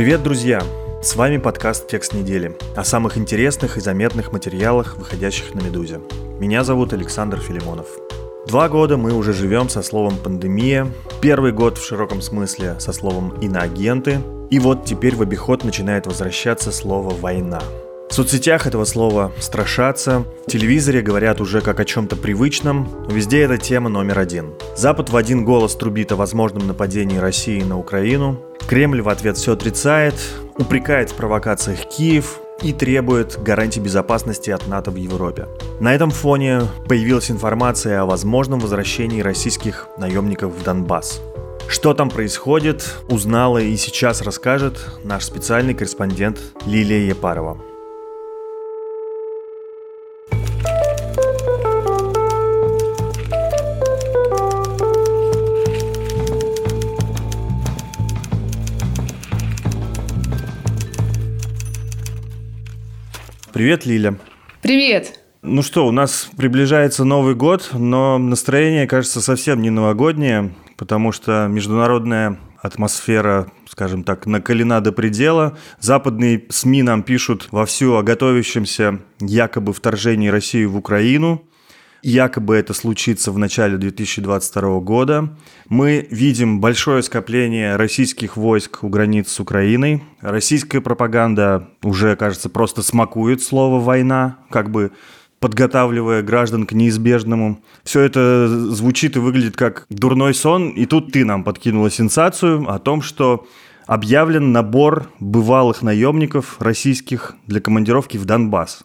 Привет, друзья! С вами подкаст «Текст недели» о самых интересных и заметных материалах, выходящих на «Медузе». Меня зовут Александр Филимонов. Два года мы уже живем со словом «пандемия», первый год в широком смысле со словом «иноагенты», и вот теперь в обиход начинает возвращаться слово «война». В соцсетях этого слова страшатся, в телевизоре говорят уже как о чем-то привычном, но везде эта тема номер один. Запад в один голос трубит о возможном нападении России на Украину, Кремль в ответ все отрицает, упрекает в провокациях Киев, и требует гарантий безопасности от НАТО в Европе. На этом фоне появилась информация о возможном возвращении российских наемников в Донбасс. Что там происходит, узнала и сейчас расскажет наш специальный корреспондент Лилия Епарова. Привет, Лиля. Привет. Ну что, у нас приближается Новый год, но настроение, кажется, совсем не новогоднее, потому что международная атмосфера, скажем так, накалена до предела. Западные СМИ нам пишут вовсю о готовящемся якобы вторжении России в Украину. Якобы это случится в начале 2022 года. Мы видим большое скопление российских войск у границ с Украиной. Российская пропаганда уже, кажется, просто смакует слово «война», как бы подготавливая граждан к неизбежному. Все это звучит и выглядит как дурной сон. И тут ты нам подкинула сенсацию о том, что объявлен набор бывалых наемников российских для командировки в Донбасс.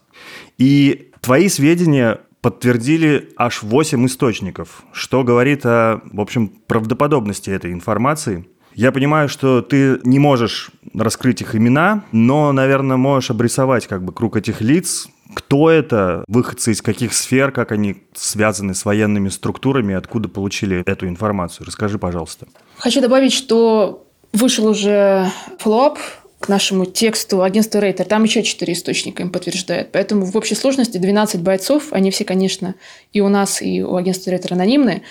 И твои сведения подтвердили аж 8 источников, что говорит о, в общем, правдоподобности этой информации. Я понимаю, что ты не можешь раскрыть их имена, но, наверное, можешь обрисовать как бы круг этих лиц, кто это, выходцы из каких сфер, как они связаны с военными структурами, откуда получили эту информацию. Расскажи, пожалуйста. Хочу добавить, что вышел уже флоп нашему тексту агентства Рейтер. Там еще четыре источника им подтверждают. Поэтому в общей сложности 12 бойцов. Они все, конечно, и у нас, и у агентства Рейтер анонимные.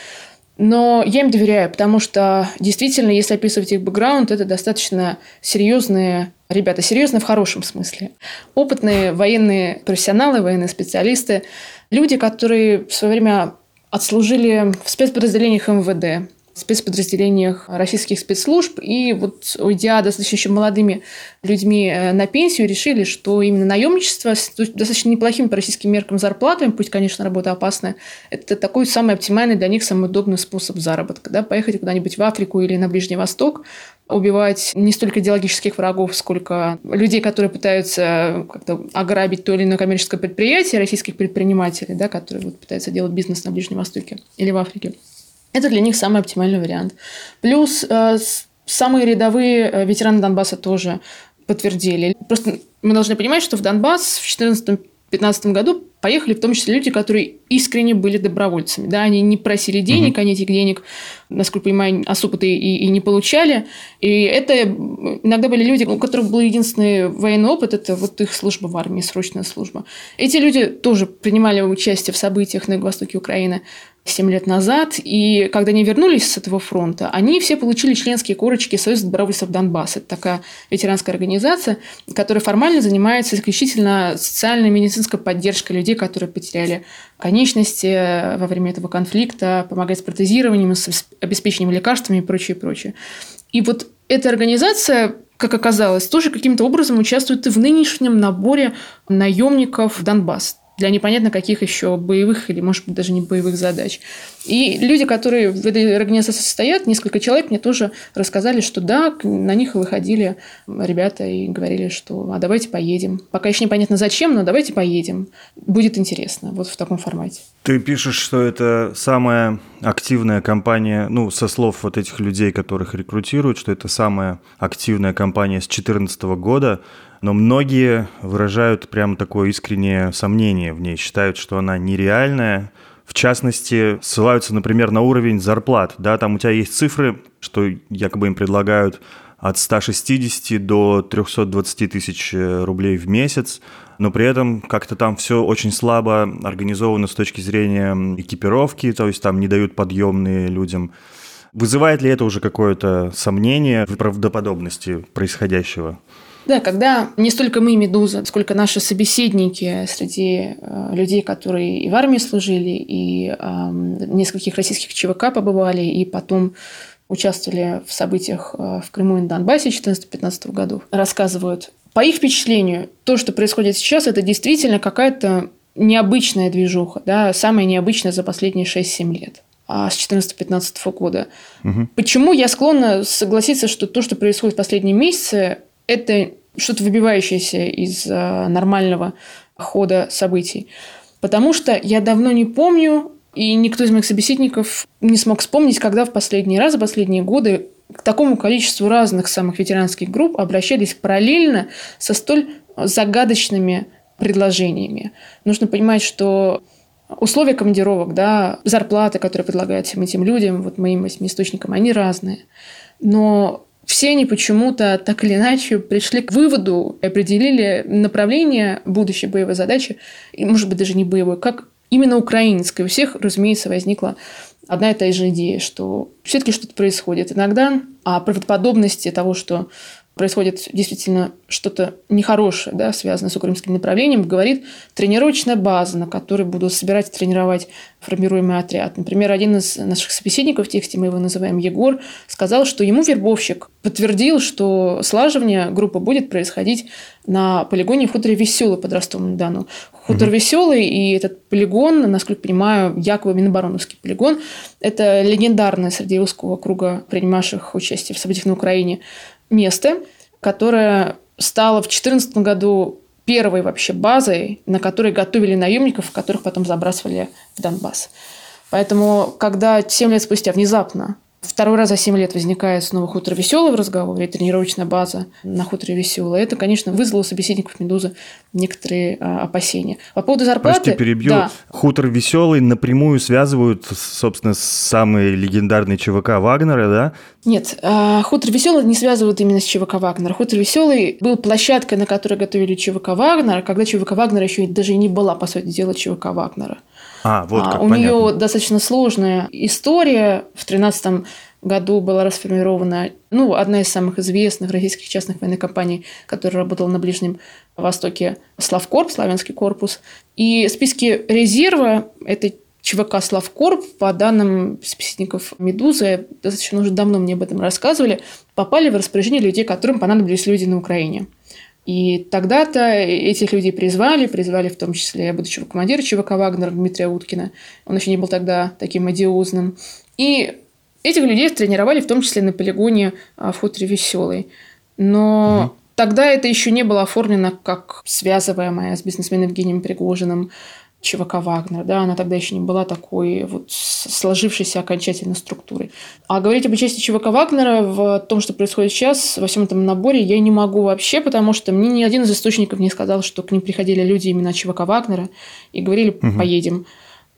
Но я им доверяю, потому что действительно, если описывать их бэкграунд, это достаточно серьезные ребята, серьезные в хорошем смысле. Опытные военные профессионалы, военные специалисты, люди, которые в свое время отслужили в спецподразделениях МВД, спецподразделениях российских спецслужб. И вот уйдя достаточно еще молодыми людьми э, на пенсию, решили, что именно наемничество с достаточно неплохими по российским меркам зарплатами, пусть, конечно, работа опасная, это такой самый оптимальный для них, самый удобный способ заработка. Да? Поехать куда-нибудь в Африку или на Ближний Восток, убивать не столько идеологических врагов, сколько людей, которые пытаются как-то ограбить то или иное коммерческое предприятие, российских предпринимателей, да, которые вот пытаются делать бизнес на Ближнем Востоке или в Африке. Это для них самый оптимальный вариант. Плюс э, самые рядовые э, ветераны Донбасса тоже подтвердили. Просто мы должны понимать, что в Донбасс в 2014-2015 году поехали в том числе люди, которые искренне были добровольцами. Да, они не просили денег, угу. они этих денег, насколько понимаю, особо-то и, и не получали. И это иногда были люди, у которых был единственный военный опыт, это вот их служба в армии, срочная служба. Эти люди тоже принимали участие в событиях на юго-востоке Украины. 7 лет назад, и когда они вернулись с этого фронта, они все получили членские корочки Союза добровольцев Донбасса. Это такая ветеранская организация, которая формально занимается исключительно социальной и медицинской поддержкой людей, которые потеряли конечности во время этого конфликта, помогает с протезированием, с обеспечением лекарствами и прочее, прочее. И вот эта организация как оказалось, тоже каким-то образом участвует и в нынешнем наборе наемников в Донбасс для непонятно каких еще боевых или, может быть, даже не боевых задач. И люди, которые в этой организации состоят, несколько человек мне тоже рассказали, что да, на них выходили ребята и говорили, что а давайте поедем. Пока еще непонятно зачем, но давайте поедем. Будет интересно. Вот в таком формате. Ты пишешь, что это самая активная кампания, ну, со слов вот этих людей, которых рекрутируют, что это самая активная кампания с 2014 года, но многие выражают прям такое искреннее сомнение в ней, считают, что она нереальная, в частности, ссылаются, например, на уровень зарплат. Да, там у тебя есть цифры, что якобы им предлагают от 160 до 320 тысяч э, рублей в месяц, но при этом как-то там все очень слабо организовано с точки зрения экипировки, то есть там не дают подъемные людям. Вызывает ли это уже какое-то сомнение в правдоподобности происходящего? Да, когда не столько мы, Медуза, сколько наши собеседники среди э, людей, которые и в армии служили, и э, в нескольких российских ЧВК побывали, и потом участвовали в событиях э, в Крыму и на Донбассе 2014-2015 году, рассказывают. По их впечатлению, то, что происходит сейчас, это действительно какая-то необычная движуха, да, самая необычная за последние 6-7 лет а с 2014-2015 года. Угу. Почему я склонна согласиться, что то, что происходит в последние месяцы, это что-то выбивающееся из а, нормального хода событий. Потому что я давно не помню, и никто из моих собеседников не смог вспомнить, когда в последний раз, в последние годы к такому количеству разных самых ветеранских групп обращались параллельно со столь загадочными предложениями. Нужно понимать, что условия командировок, да, зарплаты, которые предлагают всем этим людям, вот моим источникам, они разные. Но все они почему-то так или иначе пришли к выводу и определили направление будущей боевой задачи, и, может быть, даже не боевой, как именно украинской. У всех, разумеется, возникла одна и та же идея, что все-таки что-то происходит. Иногда о правдоподобности того, что происходит действительно что-то нехорошее, да, связанное с украинским направлением, говорит тренировочная база, на которой будут собирать и тренировать формируемый отряд. Например, один из наших собеседников в тексте, мы его называем Егор, сказал, что ему вербовщик подтвердил, что слаживание группы будет происходить на полигоне в хуторе Веселый под Ростовом-на-Дону. Хутор mm Веселый и этот полигон, насколько понимаю, якобы Минобороновский полигон, это легендарное среди узкого круга принимавших участие в событиях на Украине место, которое стало в 2014 году первой вообще базой, на которой готовили наемников, которых потом забрасывали в Донбасс. Поэтому, когда 7 лет спустя внезапно Второй раз за 7 лет возникает снова хутор веселый в разговоре, тренировочная база на хуторе веселая. Это, конечно, вызвало у собеседников «Медузы» некоторые а, опасения. По поводу зарплаты... Прости, перебью. Да. Хутор веселый напрямую связывают, собственно, с самой легендарной ЧВК Вагнера, да? Нет, а, хутор веселый не связывают именно с ЧВК Вагнера. Хутор веселый был площадкой, на которой готовили ЧВК Вагнера, когда ЧВК Вагнера еще даже и не была, по сути дела, ЧВК Вагнера. А, вот как, У понятно. нее достаточно сложная история. В 13 году была расформирована ну, одна из самых известных российских частных военных компаний, которая работала на Ближнем Востоке, Славкорп, Славянский корпус. И списки резерва этой ЧВК «Славкорп», по данным специалистов «Медузы», достаточно уже давно мне об этом рассказывали, попали в распоряжение людей, которым понадобились люди на Украине. И тогда-то этих людей призвали, призвали в том числе будущего командира ЧВК «Вагнер» Дмитрия Уткина. Он еще не был тогда таким одиозным. И этих людей тренировали в том числе на полигоне а, в хуторе Веселый. Но угу. тогда это еще не было оформлено как связываемое с бизнесменом Евгением Пригожиным ЧВК «Вагнер», да, она тогда еще не была такой вот сложившейся окончательно структурой. А говорить об участии ЧВК «Вагнера» в том, что происходит сейчас, во всем этом наборе, я не могу вообще, потому что мне ни один из источников не сказал, что к ним приходили люди именно ЧВК «Вагнера» и говорили «поедем».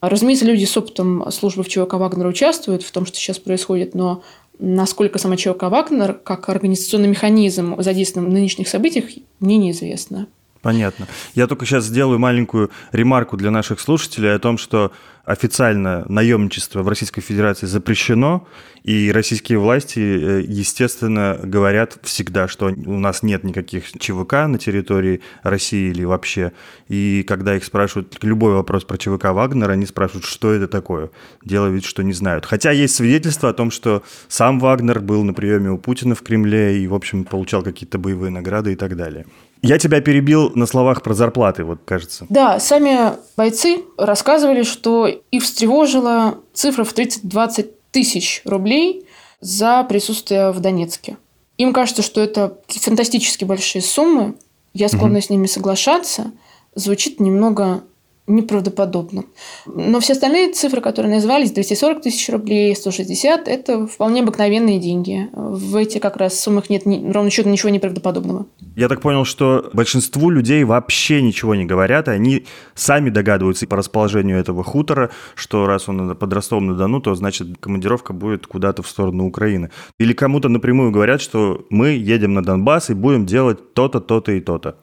Разумеется, люди с опытом службы в ЧВК «Вагнера» участвуют в том, что сейчас происходит, но насколько сама ЧВК «Вагнер» как организационный механизм задействован в нынешних событиях, мне неизвестно. Понятно. Я только сейчас сделаю маленькую ремарку для наших слушателей о том, что официально наемничество в Российской Федерации запрещено, и российские власти, э, естественно, говорят всегда, что у нас нет никаких ЧВК на территории России или вообще. И когда их спрашивают любой вопрос про ЧВК Вагнера, они спрашивают, что это такое. Делают вид, что не знают. Хотя есть свидетельства о том, что сам Вагнер был на приеме у Путина в Кремле и, в общем, получал какие-то боевые награды и так далее. Я тебя перебил на словах про зарплаты, вот кажется. Да, сами бойцы рассказывали, что их встревожила цифра в 30-20 тысяч рублей за присутствие в Донецке. Им кажется, что это фантастически большие суммы. Я склонна угу. с ними соглашаться. Звучит немного неправдоподобно. Но все остальные цифры, которые назывались, 240 тысяч рублей, 160, это вполне обыкновенные деньги. В этих как раз суммах нет ни, ровно счету ничего неправдоподобного. Я так понял, что большинству людей вообще ничего не говорят, и они сами догадываются по расположению этого хутора, что раз он под Ростовом-на-Дону, то значит командировка будет куда-то в сторону Украины. Или кому-то напрямую говорят, что мы едем на Донбасс и будем делать то-то, то-то и то-то.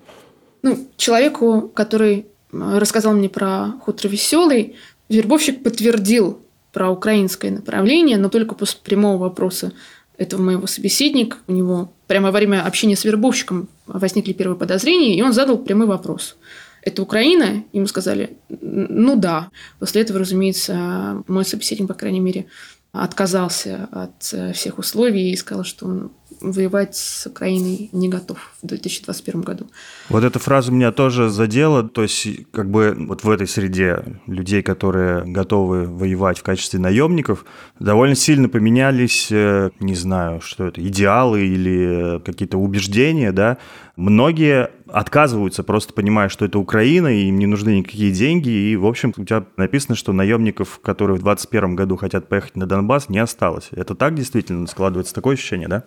Ну, человеку, который рассказал мне про хутор Веселый, вербовщик подтвердил про украинское направление, но только после прямого вопроса этого моего собеседника. У него прямо во время общения с вербовщиком возникли первые подозрения, и он задал прямой вопрос. Это Украина? Ему сказали, ну да. После этого, разумеется, мой собеседник, по крайней мере, отказался от всех условий и сказал, что он воевать с Украиной не готов в 2021 году. Вот эта фраза меня тоже задела, то есть как бы вот в этой среде людей, которые готовы воевать в качестве наемников, довольно сильно поменялись, э, не знаю, что это, идеалы или какие-то убеждения, да, многие отказываются, просто понимая, что это Украина, и им не нужны никакие деньги, и, в общем, у тебя написано, что наемников, которые в 2021 году хотят поехать на Донбасс, не осталось. Это так действительно складывается такое ощущение, да?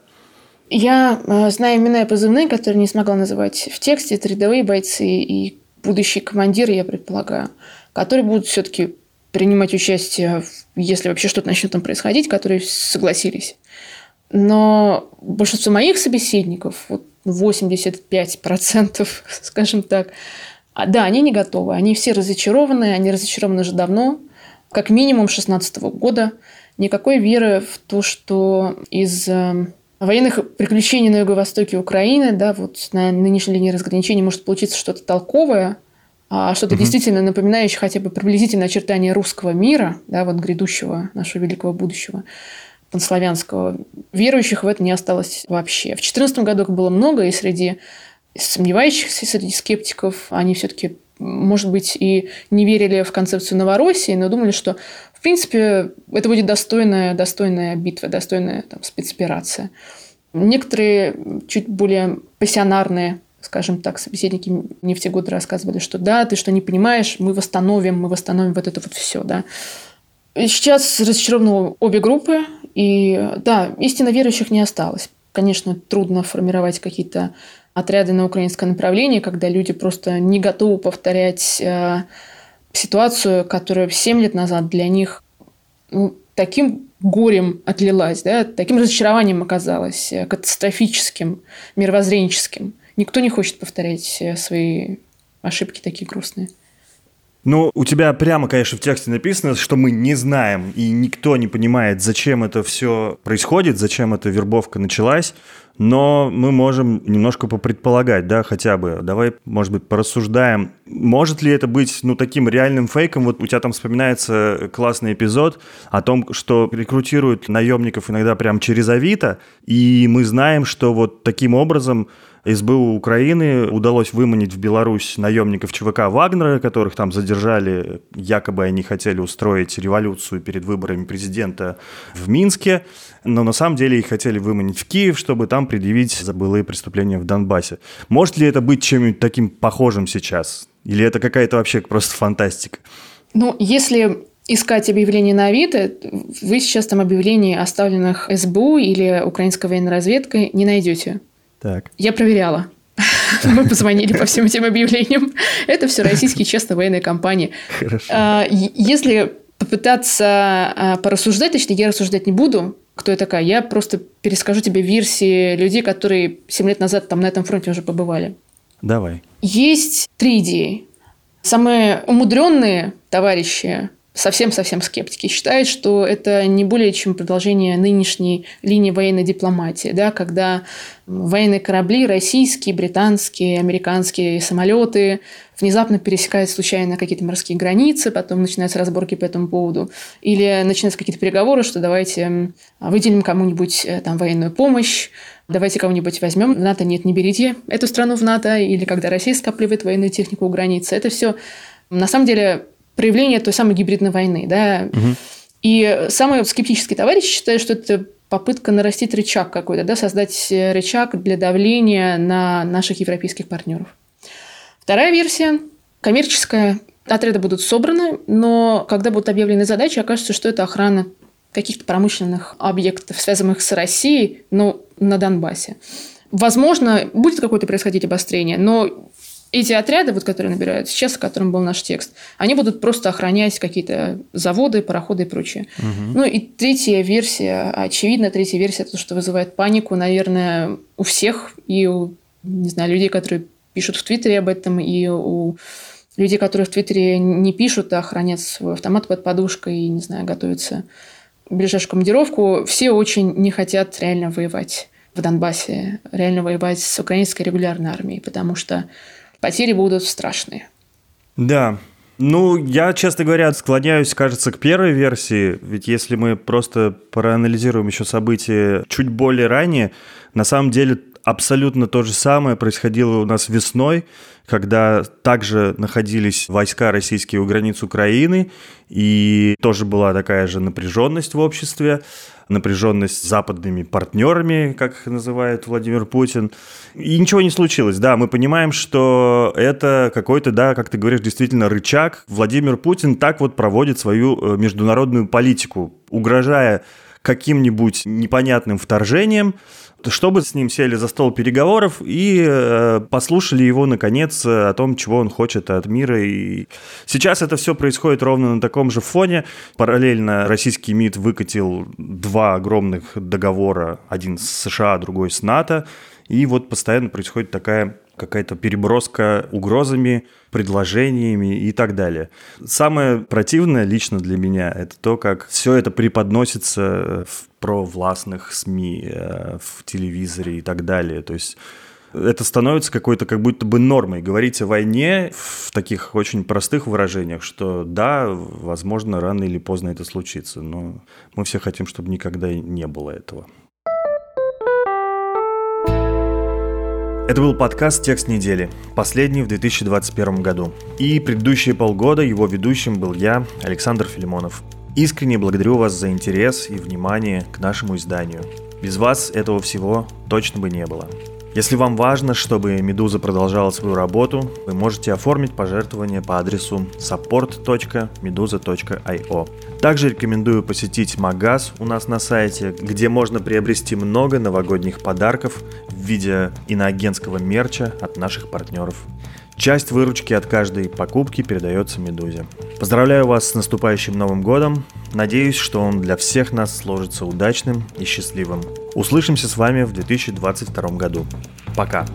Я э, знаю имена и позывные, которые не смогла называть в тексте. Это рядовые бойцы и будущие командиры, я предполагаю, которые будут все-таки принимать участие, если вообще что-то начнет там происходить, которые согласились. Но большинство моих собеседников, вот 85%, скажем так, а, да, они не готовы. Они все разочарованы, они разочарованы уже давно, как минимум 16 года. Никакой веры в то, что из э, военных приключений на юго-востоке Украины, да, вот на нынешней линии разграничения может получиться что-то толковое, а что-то угу. действительно напоминающее хотя бы приблизительное очертание русского мира, да, вот грядущего нашего великого будущего панславянского. Верующих в это не осталось вообще. В 2014 году их было много, и среди сомневающихся, среди скептиков они все-таки может быть, и не верили в концепцию Новороссии, но думали, что принципе, это будет достойная, достойная битва, достойная там, спецоперация. Некоторые чуть более пассионарные скажем так, собеседники мне в те годы рассказывали, что да, ты что не понимаешь, мы восстановим, мы восстановим вот это вот все, да. Сейчас разочарованы обе группы, и да, истинно верующих не осталось. Конечно, трудно формировать какие-то отряды на украинское направление, когда люди просто не готовы повторять э, ситуацию, которая 7 лет назад для них ну, таким горем отлилась, да, таким разочарованием оказалась, э, катастрофическим, мировоззренческим. Никто не хочет повторять э, свои ошибки такие грустные. Ну, у тебя прямо, конечно, в тексте написано, что мы не знаем, и никто не понимает, зачем это все происходит, зачем эта вербовка началась, но мы можем немножко попредполагать, да, хотя бы. Давай, может быть, порассуждаем. Может ли это быть, ну, таким реальным фейком? Вот у тебя там вспоминается классный эпизод о том, что рекрутируют наемников иногда прям через Авито, и мы знаем, что вот таким образом СБУ Украины удалось выманить в Беларусь наемников ЧВК Вагнера, которых там задержали. Якобы они хотели устроить революцию перед выборами президента в Минске, но на самом деле их хотели выманить в Киев, чтобы там предъявить за былые преступления в Донбассе. Может ли это быть чем-нибудь таким похожим сейчас? Или это какая-то вообще просто фантастика? Ну, если искать объявления на Авито, вы сейчас там объявлений, оставленных СБУ или украинской военной разведкой, не найдете. Так. Я проверяла. Мы позвонили по всем этим объявлениям. Это все российские честные военные компании. Хорошо. А, если попытаться а, порассуждать, точнее, я рассуждать не буду, кто я такая. Я просто перескажу тебе версии людей, которые 7 лет назад там на этом фронте уже побывали. Давай. Есть три идеи. Самые умудренные товарищи совсем-совсем скептики считают, что это не более чем продолжение нынешней линии военной дипломатии, да, когда военные корабли, российские, британские, американские самолеты внезапно пересекают случайно какие-то морские границы, потом начинаются разборки по этому поводу, или начинаются какие-то переговоры, что давайте выделим кому-нибудь э, там военную помощь, давайте кого-нибудь возьмем, в НАТО нет, не берите эту страну в НАТО, или когда Россия скапливает военную технику у границы. Это все, на самом деле, проявление той самой гибридной войны. Да? Угу. И самый скептический товарищ считает, что это попытка нарастить рычаг какой-то, да, создать рычаг для давления на наших европейских партнеров. Вторая версия коммерческая. Отряды будут собраны, но когда будут объявлены задачи, окажется, что это охрана каких-то промышленных объектов, связанных с Россией, но на Донбассе. Возможно, будет какое-то происходить обострение, но эти отряды, вот, которые набирают сейчас, о котором был наш текст, они будут просто охранять какие-то заводы, пароходы и прочее. Угу. Ну и третья версия, очевидно, третья версия, то, что вызывает панику, наверное, у всех и у, не знаю, людей, которые пишут в Твиттере об этом, и у людей, которые в Твиттере не пишут, а хранят свой автомат под подушкой и, не знаю, готовятся в ближайшую командировку, все очень не хотят реально воевать в Донбассе, реально воевать с украинской регулярной армией, потому что потери будут страшные. Да, ну, я, честно говоря, склоняюсь, кажется, к первой версии, ведь если мы просто проанализируем еще события чуть более ранее, на самом деле абсолютно то же самое происходило у нас весной, когда также находились войска российские у границ Украины, и тоже была такая же напряженность в обществе напряженность с западными партнерами, как их называет Владимир Путин. И ничего не случилось. Да, мы понимаем, что это какой-то, да, как ты говоришь, действительно рычаг. Владимир Путин так вот проводит свою э, международную политику, угрожая каким-нибудь непонятным вторжением, чтобы с ним сели за стол переговоров и э, послушали его, наконец, о том, чего он хочет от мира. И сейчас это все происходит ровно на таком же фоне. Параллельно российский МИД выкатил два огромных договора, один с США, другой с НАТО. И вот постоянно происходит такая какая-то переброска угрозами, предложениями и так далее. Самое противное лично для меня это то, как все это преподносится в провластных СМИ, э, в телевизоре и так далее. То есть это становится какой-то как будто бы нормой. Говорить о войне в таких очень простых выражениях, что да, возможно, рано или поздно это случится, но мы все хотим, чтобы никогда не было этого. Это был подкаст «Текст недели», последний в 2021 году. И предыдущие полгода его ведущим был я, Александр Филимонов. Искренне благодарю вас за интерес и внимание к нашему изданию. Без вас этого всего точно бы не было. Если вам важно, чтобы «Медуза» продолжала свою работу, вы можете оформить пожертвование по адресу support.meduza.io. Также рекомендую посетить магаз у нас на сайте, где можно приобрести много новогодних подарков в виде иноагентского мерча от наших партнеров. Часть выручки от каждой покупки передается Медузе. Поздравляю вас с наступающим Новым Годом. Надеюсь, что он для всех нас сложится удачным и счастливым. Услышимся с вами в 2022 году. Пока!